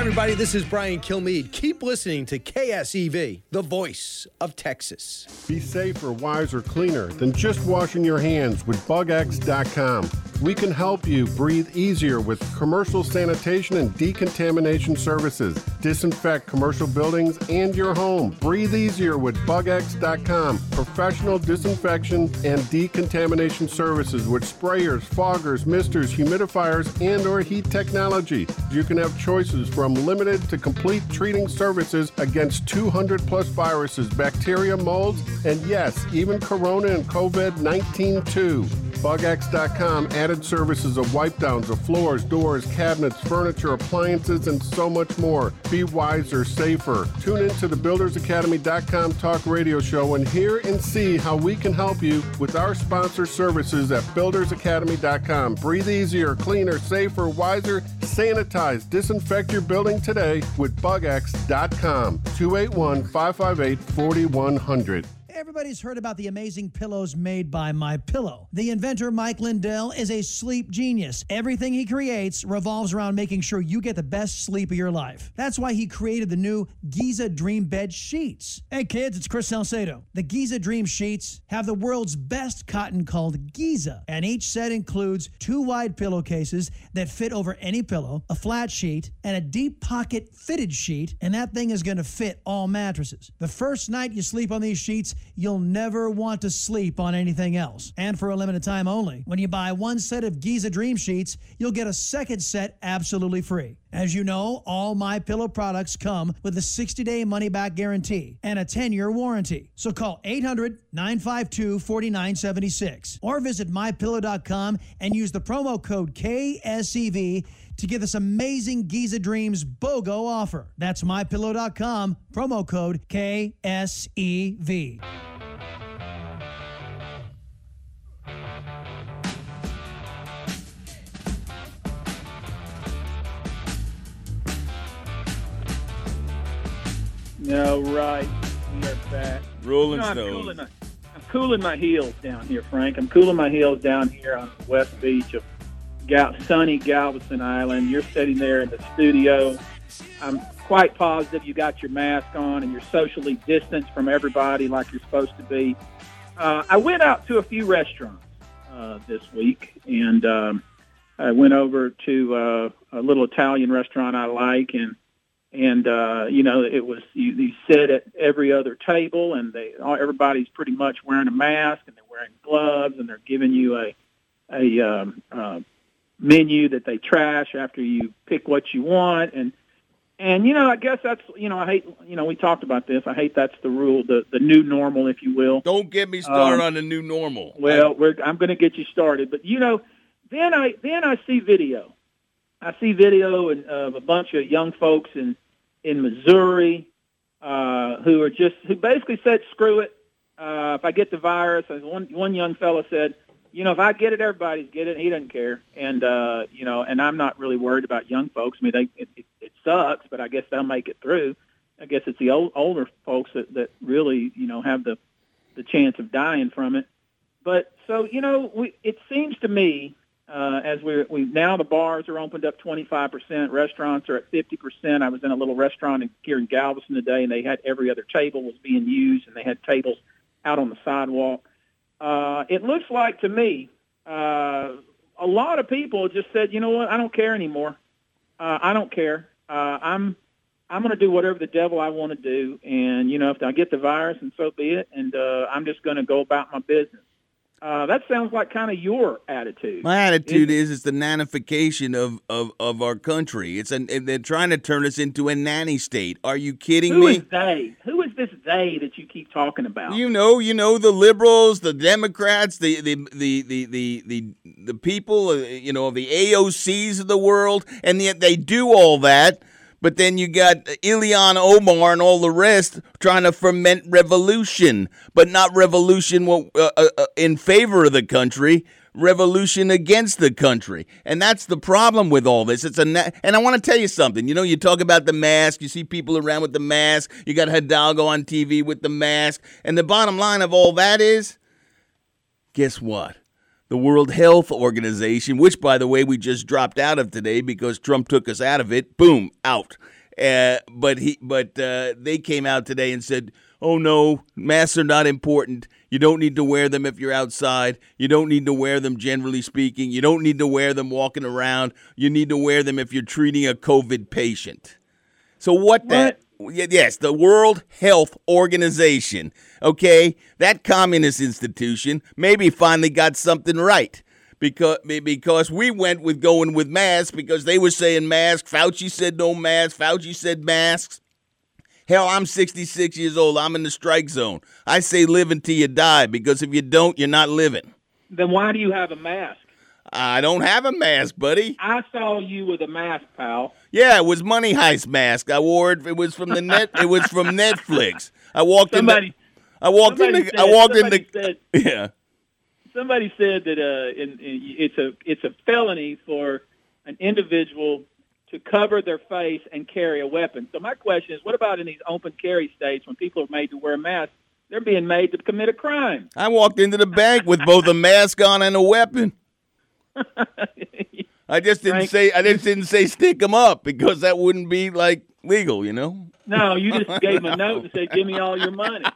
Everybody. This is Brian Kilmeade. Keep listening to KSEV, the voice of Texas. Be safer, wiser, cleaner than just washing your hands with BugX.com. We can help you breathe easier with commercial sanitation and decontamination services. Disinfect commercial buildings and your home. Breathe easier with BugX.com. Professional disinfection and decontamination services with sprayers, foggers, misters, humidifiers, and or heat technology. You can have choices from limited to complete treating services against 200 plus viruses, bacteria, molds, and yes, even corona and COVID-19 too. BugX.com added services of wipe downs of floors, doors, cabinets, furniture, appliances, and so much more. Be wiser, safer. Tune in to the BuildersAcademy.com talk radio show and hear and see how we can help you with our sponsor services at BuildersAcademy.com. Breathe easier, cleaner, safer, wiser, sanitize, disinfect your building today with BugX.com. 281 558 4100. Everybody's heard about the amazing pillows made by My Pillow. The inventor Mike Lindell is a sleep genius. Everything he creates revolves around making sure you get the best sleep of your life. That's why he created the new Giza Dream Bed Sheets. Hey kids, it's Chris Salcedo. The Giza Dream Sheets have the world's best cotton called Giza, and each set includes two wide pillowcases that fit over any pillow, a flat sheet, and a deep pocket fitted sheet, and that thing is going to fit all mattresses. The first night you sleep on these sheets, you'll never want to sleep on anything else. And for a limited time only, when you buy one set of Giza Dream Sheets, you'll get a second set absolutely free. As you know, all my pillow products come with a 60-day money-back guarantee and a 10-year warranty. So call 800-952-4976 or visit mypillow.com and use the promo code KSEV to get this amazing Giza Dreams BOGO offer. That's mypillow.com, promo code KSEV. No, right. We are back. Rolling You know, I'm cooling, my, I'm cooling my heels down here, Frank. I'm cooling my heels down here on the west beach of Gal- sunny Galveston Island. You're sitting there in the studio. I'm quite positive you got your mask on and you're socially distanced from everybody like you're supposed to be. Uh, I went out to a few restaurants uh, this week, and um, I went over to uh, a little Italian restaurant I like, and and uh, you know it was you, you sit at every other table, and they all, everybody's pretty much wearing a mask, and they're wearing gloves, and they're giving you a a um, uh, menu that they trash after you pick what you want, and and you know I guess that's you know I hate you know we talked about this. I hate that's the rule, the the new normal, if you will. Don't get me started Um, on the new normal. Well, we're, I'm going to get you started, but you know, then I then I see video. I see video and, of a bunch of young folks in in Missouri uh, who are just who basically said, "Screw it. Uh, if I get the virus," one one young fellow said, "You know, if I get it, everybody's get it. He doesn't care." And uh, you know, and I'm not really worried about young folks. I mean, they it, it, it sucks, but I guess they'll make it through. I guess it's the old, older folks that, that really, you know, have the the chance of dying from it. But so you know, we, it seems to me uh, as we we now the bars are opened up 25 percent, restaurants are at 50 percent. I was in a little restaurant in, here in Galveston today, and they had every other table was being used, and they had tables out on the sidewalk. Uh, it looks like to me uh, a lot of people just said, you know what, I don't care anymore. Uh, I don't care. Uh, I'm I'm going to do whatever the devil I want to do, and you know, if I get the virus, and so be it, and uh, I'm just going to go about my business. Uh, that sounds like kind of your attitude. My attitude is it's the nanification of, of, of our country. It's an they're trying to turn us into a nanny state. Are you kidding Who me? is they? Who is this they that you keep talking about? You know, you know the liberals, the Democrats, the the the the the the, the people, uh, you know, the AOCs of the world, and yet they do all that. But then you got Ilhan Omar and all the rest trying to ferment revolution, but not revolution uh, uh, uh, in favor of the country, revolution against the country. And that's the problem with all this. It's a na- and I want to tell you something. You know, you talk about the mask, you see people around with the mask, you got Hidalgo on TV with the mask, and the bottom line of all that is guess what? The World Health Organization, which by the way we just dropped out of today because Trump took us out of it, boom, out. Uh, but he, but uh, they came out today and said, "Oh no, masks are not important. You don't need to wear them if you're outside. You don't need to wear them, generally speaking. You don't need to wear them walking around. You need to wear them if you're treating a COVID patient." So what, that? Yes, the World Health Organization. Okay, that communist institution maybe finally got something right because because we went with going with masks because they were saying masks. Fauci said no masks. Fauci said masks. Hell, I'm 66 years old. I'm in the strike zone. I say live until you die because if you don't, you're not living. Then why do you have a mask? I don't have a mask, buddy. I saw you with a mask, pal. Yeah, it was Money Heist mask. I wore it. It was from the net. it was from <laughs> Netflix. I walked Somebody- in. The, I walked in. The, said- I walked in. The, said- yeah. Somebody said that uh, in, in, it's a it's a felony for an individual to cover their face and carry a weapon. So my question is, what about in these open carry states when people are made to wear masks? They're being made to commit a crime. I walked into the bank with both a mask on and a weapon. <laughs> I just didn't Frank, say. I just didn't say stick 'em up because that wouldn't be like legal, you know. No, you just <laughs> gave him a note and said, "Give me all your money." <laughs>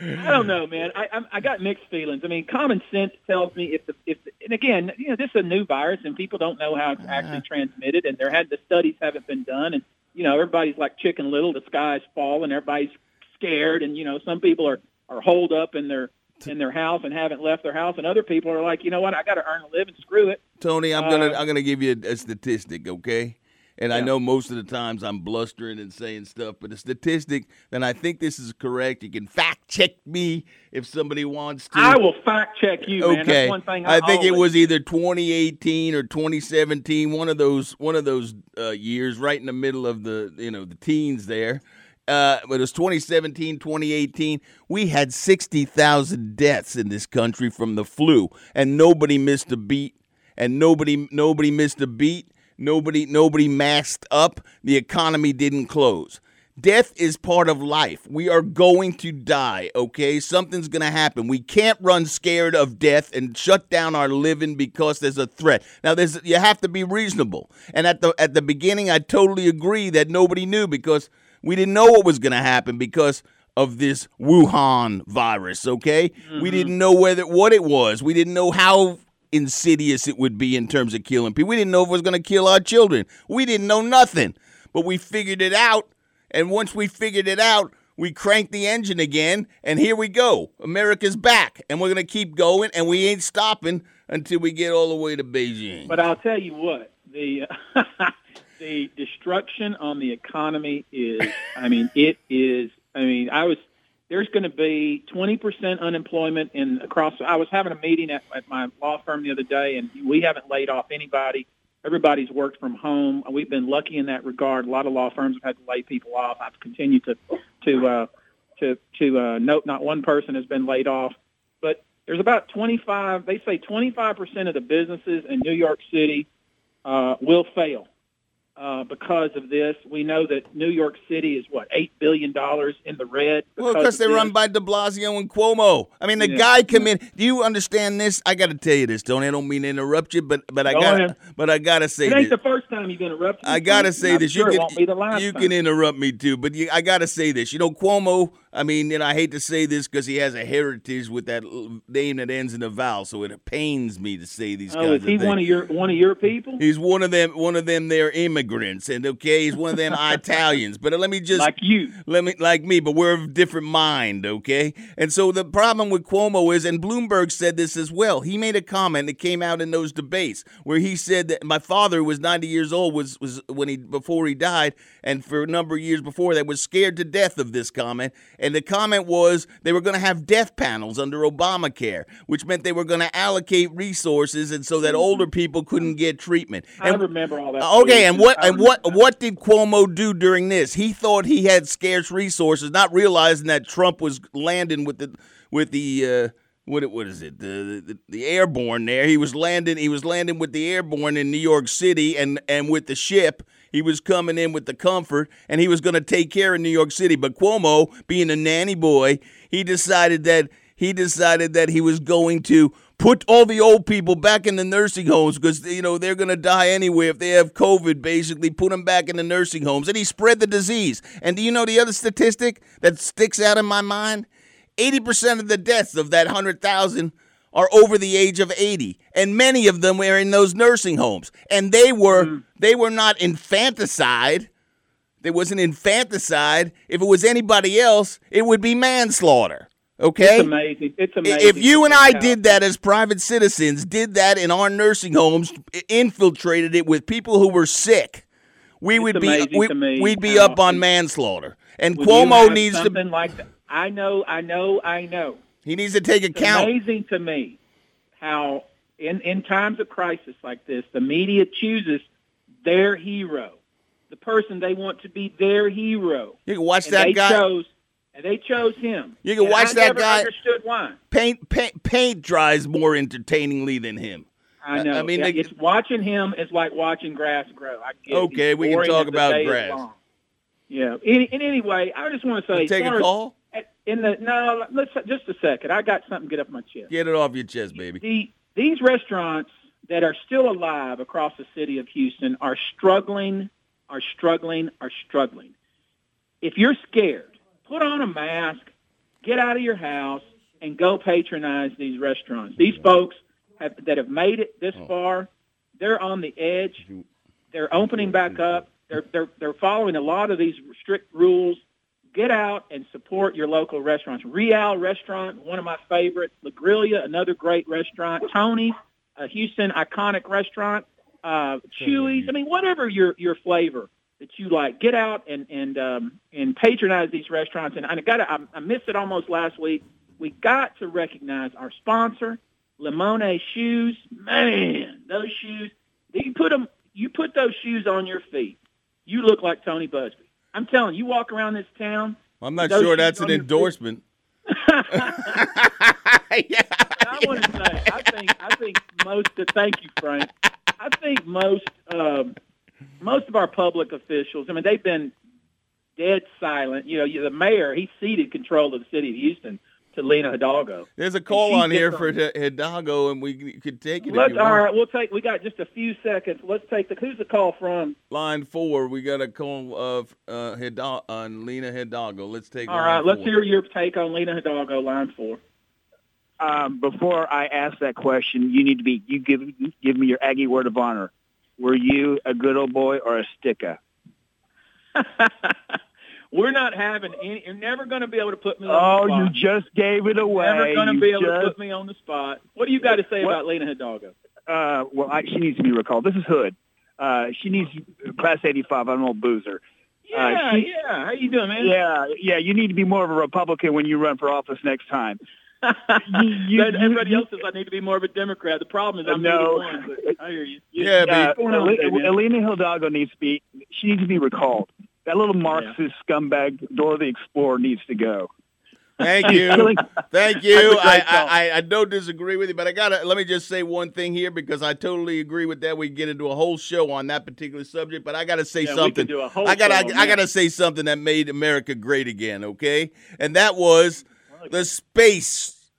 I don't know, man. I I'm, I got mixed feelings. I mean, common sense tells me if the if the, and again, you know, this is a new virus and people don't know how it's uh-huh. actually transmitted, and there had the studies haven't been done, and you know, everybody's like Chicken Little. The sky's falling. Everybody's scared, and you know, some people are are holed up in their in their house and haven't left their house, and other people are like, you know what, I got to earn a living. Screw it. Tony, I'm gonna Uh, I'm gonna give you a, a statistic, okay? And I know most of the times I'm blustering and saying stuff, but a statistic, and I think this is correct. You can fact check me if somebody wants to. I will fact check you, man. Okay, That's one thing I, I think it was either 2018 or 2017, one of those one of those uh, years, right in the middle of the you know the teens there. Uh, it was 2017, 2018. We had 60,000 deaths in this country from the flu, and nobody missed a beat, and nobody nobody missed a beat. Nobody nobody masked up. The economy didn't close. Death is part of life. We are going to die, okay? Something's going to happen. We can't run scared of death and shut down our living because there's a threat. Now there's you have to be reasonable. And at the at the beginning I totally agree that nobody knew because we didn't know what was going to happen because of this Wuhan virus, okay? We mm-hmm. didn't know whether what it was. We didn't know how insidious it would be in terms of killing people. We didn't know if it was going to kill our children. We didn't know nothing. But we figured it out, and once we figured it out, we cranked the engine again, and here we go. America's back, and we're going to keep going, and we ain't stopping until we get all the way to Beijing. But I'll tell you what, the <laughs> the destruction on the economy is. I mean, <laughs> it is. I mean, I was. There's going to be 20% unemployment in across. I was having a meeting at, at my law firm the other day, and we haven't laid off anybody. Everybody's worked from home. We've been lucky in that regard. A lot of law firms have had to lay people off. I've continued to to uh, to to uh, note not one person has been laid off, but there's about 25. They say 25% of the businesses in New York City uh, will fail. Uh, because of this. We know that New York City is what eight billion dollars in the red. Well, because they're run by De Blasio and Cuomo. I mean, the Yeah. guy come in. Do you understand this? I got to tell you this, Tony. I don't mean to interrupt you, but but I Go got but I got to say It ain't this. the first time you've interrupted. me, I gotta say this. Sure you can won't be the last you time. can interrupt me too, but you, I gotta say this. You know, Cuomo. I mean, and I hate to say this because he has a heritage with that name that ends in a vowel, so it pains me to say these Oh, kinds is he of one of your one of your people? He's one of them. One of them. They're immigrants, and okay, he's one of them <laughs> Italians. But uh, let me just Like you. Let me like me, but we're of different mind, okay? And so the problem with Cuomo is, and Bloomberg said this as well. He made a comment that came out in those debates where he said that my father was 90 years old was was when he before he died, and for a number of years before that was scared to death of this comment. And the comment was they were going to have death panels under Obamacare, which meant they were going to allocate resources, and so that mm-hmm. older people couldn't get treatment. I remember all that. Okay, and what and what what did Cuomo do during this? He thought he had scarce resources, not realizing that Trump was landing with the with the uh, what it- what is it the, the the airborne there. He was landing he was landing with the airborne in New York City and and with the ship. He was coming in with the comfort, and he was going to take care of New York City. But Cuomo, being a nanny boy, he decided that he decided that he was going to put all the old people back in the nursing homes because you know they're going to die anyway if they have covid basically. Put them back in the nursing homes. And he spread the disease. And do you know the other statistic that sticks out in my mind? 80% of the deaths of that 100,000 are over the age of 80 and many of them were in those nursing homes. And they were mm. they were not infanticide. There was an infanticide. If it was anybody else it would be manslaughter okay It's amazing. It's amazing. if you and I did that as private citizens, did that in our nursing homes, infiltrated it with people who were sick, we would be we, would be up on manslaughter. And Cuomo needs to something like that. I know, I know, I know. he needs to take It's account. amazing to me how in in times of crisis like this, the media chooses their hero, the person they want to be their hero. You can watch And that guy Chose, and they chose him. You can And watch I that never guy- Understood why? paint, paint paint dries more entertainingly than him. I know. I mean, Yeah, they- it's watching him is like watching grass grow. I get. Okay, we can talk about grass. Yeah. In, in anyway, I just want to say, Take a call? In the no, let's just a second. I got something to get up my chest. Get it off your chest, baby. The, these restaurants that are still alive across the city of Houston are struggling, are struggling, are struggling. If you're scared, put on a mask, get out of your house, and go patronize these restaurants. These folks have, that have made it this far, they're on the edge. They're opening back up. They're, they're, they're following a lot of these strict rules. Get out and support your local restaurants. Real Restaurant, one of my favorites. La Griglia, another great restaurant. Tony's, a Houston iconic restaurant. Uh, Chuy's. I mean, whatever your your flavor that you like, get out and and um, and patronize these restaurants. And I got I, I missed it almost last week. We got to recognize our sponsor, Limone Shoes. Man, those shoes. You put them. You put those shoes on your feet. You look like Tony Buzbee. I'm telling you, you walk around this town. I'm not sure that's an on your feet- endorsement. <laughs> <laughs> I want to say, I think, I think most. Thank you, Frank. I think most, um, most of our public officials. I mean, they've been dead silent. You know, the mayor he ceded control of the city of Houston to Lina Hidalgo. There's a call on here on- for H- Hidalgo, and we could take it. Let's, if you all want. right, we'll take. We got just a few seconds. Let's take the. Who's the call from? Line four, we got a call of uh, Hidal- on Lina Hidalgo. Let's take. All line right, let's four. hear your take on Lina Hidalgo, line four. um, before I ask that question, you need to be you give give me your Aggie word of honor. Were you a good old boy or a sticker? <laughs> We're not having any. You're never going to be able to put me on Oh, the spot. you just gave it away. Never going to be able to put me on the spot. What do you got to say What- about Lina Hidalgo? Uh, well, I, she needs to be recalled. This is Hood. Uh, she needs class 85. I'm an old boozer. Yeah, Uh, she- yeah. How you doing, man? Yeah, yeah. You need to be more of a Republican when you run for office next time. You- <laughs> But Everybody else says I need to be more of a Democrat. The problem is I'm No. neither one. But I hear you. Yeah, but- uh, What's going on, Ale- man? Alina Hidalgo needs to be. She needs to be recalled. That little Marxist scumbag Dora the Explorer needs to go. Thank you. Thank you. I. I, I I don't disagree with you, but I gotta let me just say one thing here because I totally agree with that. We get into a whole show on that particular subject, but I gotta say Yeah, we something. do a whole I gotta show I, I gotta say something that made America great again. Okay, and that was the space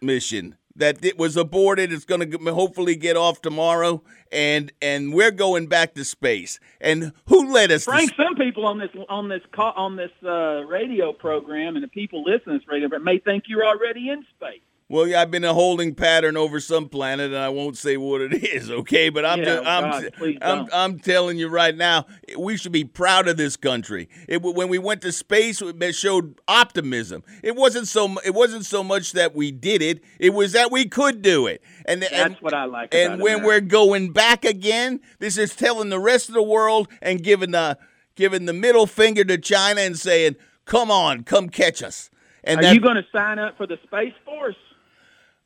mission that it was aborted. It's going to hopefully get off tomorrow, and and we're going back to space. And who led us? Frank, some people on this on this on this uh, radio program and the people listening to this radio program may think you're already in space. Well, I've been a holding pattern over some planet, and I won't say what it <laughs> is, okay? But I'm, Yeah, ju- I'm, God, I'm. I'm telling you right now, we should be proud of this country. It, when we went to space, it showed optimism. It wasn't so, it wasn't so much that we did it; it was that we could do it. And That's and, what I like. and when America. we're going back again, this is telling the rest of the world and giving the, giving the middle finger to China and saying, "Come on, come catch us." And are that- you going to sign up for the space force?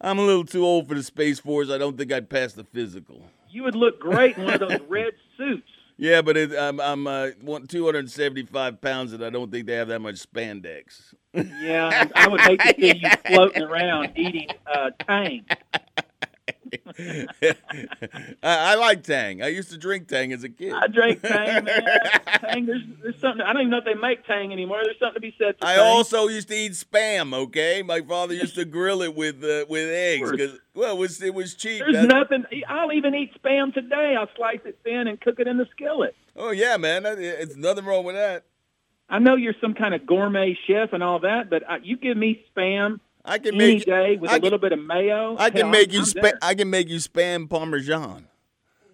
I'm a little too old for the Space Force. I don't think I'd pass the physical. You would look great in one of <laughs> those red suits. Yeah, but it, I'm I'm uh, 275 pounds, and I don't think they have that much spandex. Yeah, I, would hate to <laughs> see you floating around eating uh, Tang. <laughs> I, I like Tang. I used to drink Tang as a kid. I drank Tang, man. <laughs> Tang, there's, there's something. I don't even know if they make Tang anymore. There's something to be said for I Tang. also used to eat spam. Okay, my father used to grill it with uh, with eggs. 'cause- well, it was it was cheap. There's That's- nothing. I'll even eat spam today. I'll slice it thin and cook it in the skillet. Oh yeah, man. It's nothing wrong with that. I know you're some kind of gourmet chef and all that, but uh, you give me spam I can any make day with I a can- little bit of mayo. I can hell, make I'm- you I'm spa- I can make you spam parmesan.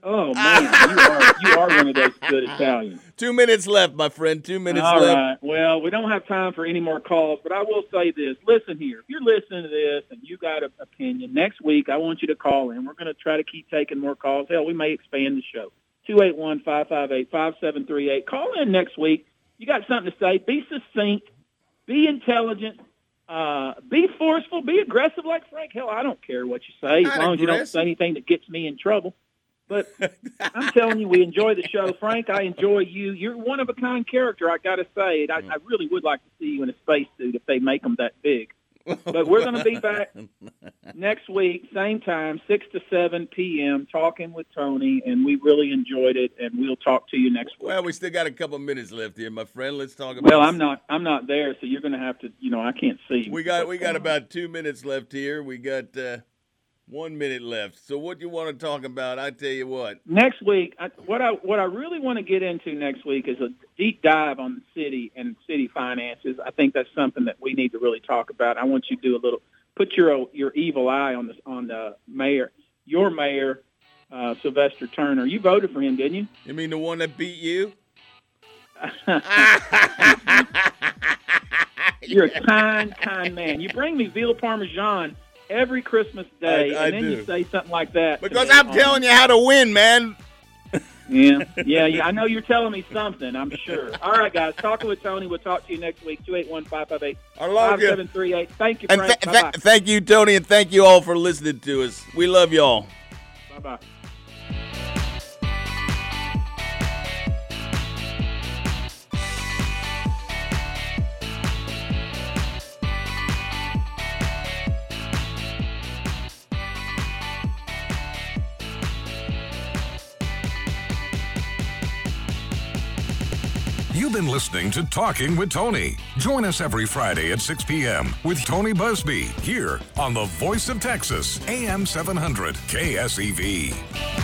Oh <laughs> man, you are you are one of those good Italians. Two minutes left, my friend. Two minutes All left. right. Well, we don't have time for any more calls, but I will say this. Listen here. If you're listening to this and you got an opinion, next week I want you to call in. We're going to try to keep taking more calls. Hell, we may expand the show. 281-558-5738. Call in next week. You got something to say. Be succinct. Be intelligent. Uh, be forceful. Be aggressive like Frank. Hell, I don't care what you say as Not long as you don't say anything that gets me in trouble. But <laughs> I'm telling you, we enjoy the show, Frank. I enjoy you. You're one of a kind character. I got to say, it. I, I really would like to see you in a spacesuit if they make them that big. But we're going to be back next week, same time, six to seven p.m. Talking with Tony, and we really enjoyed it. And we'll talk to you next week. Well, we still got a couple minutes left here, my friend. Let's talk about. Well, I'm not. I'm not there, so you're going to have to. You know, I can't see. We got we got about two minutes left here. We got uh, one minute left. So what you want to talk about? I tell you what. next week, I, what I what I really want to get into next week is a deep dive on the city and city finances. I think that's something that we need to really talk about. I want you to do a little put your your evil eye on the on the mayor, your mayor, uh, Sylvester Turner. You voted for him, didn't you? You mean the one that beat you? <laughs> You're a kind, kind man. You bring me veal parmesan every Christmas day, I- I and then do. you say something like that. Because I'm on- telling you how to win, man. Yeah, <laughs> yeah, yeah. I know you're telling me something. I'm sure. <laughs> All right, guys. Talking with Tony. We'll talk to you next week. Two eight one five five eight I love five seven three eight. Thank you, And th- th- thank you, Tony, and thank you all for listening to us. We love y'all. Bye bye. Been listening to Talking with Tony. Join us every Friday at 6 p.m. with Tony Buzbee here on the Voice of Texas, AM 700 KSEV.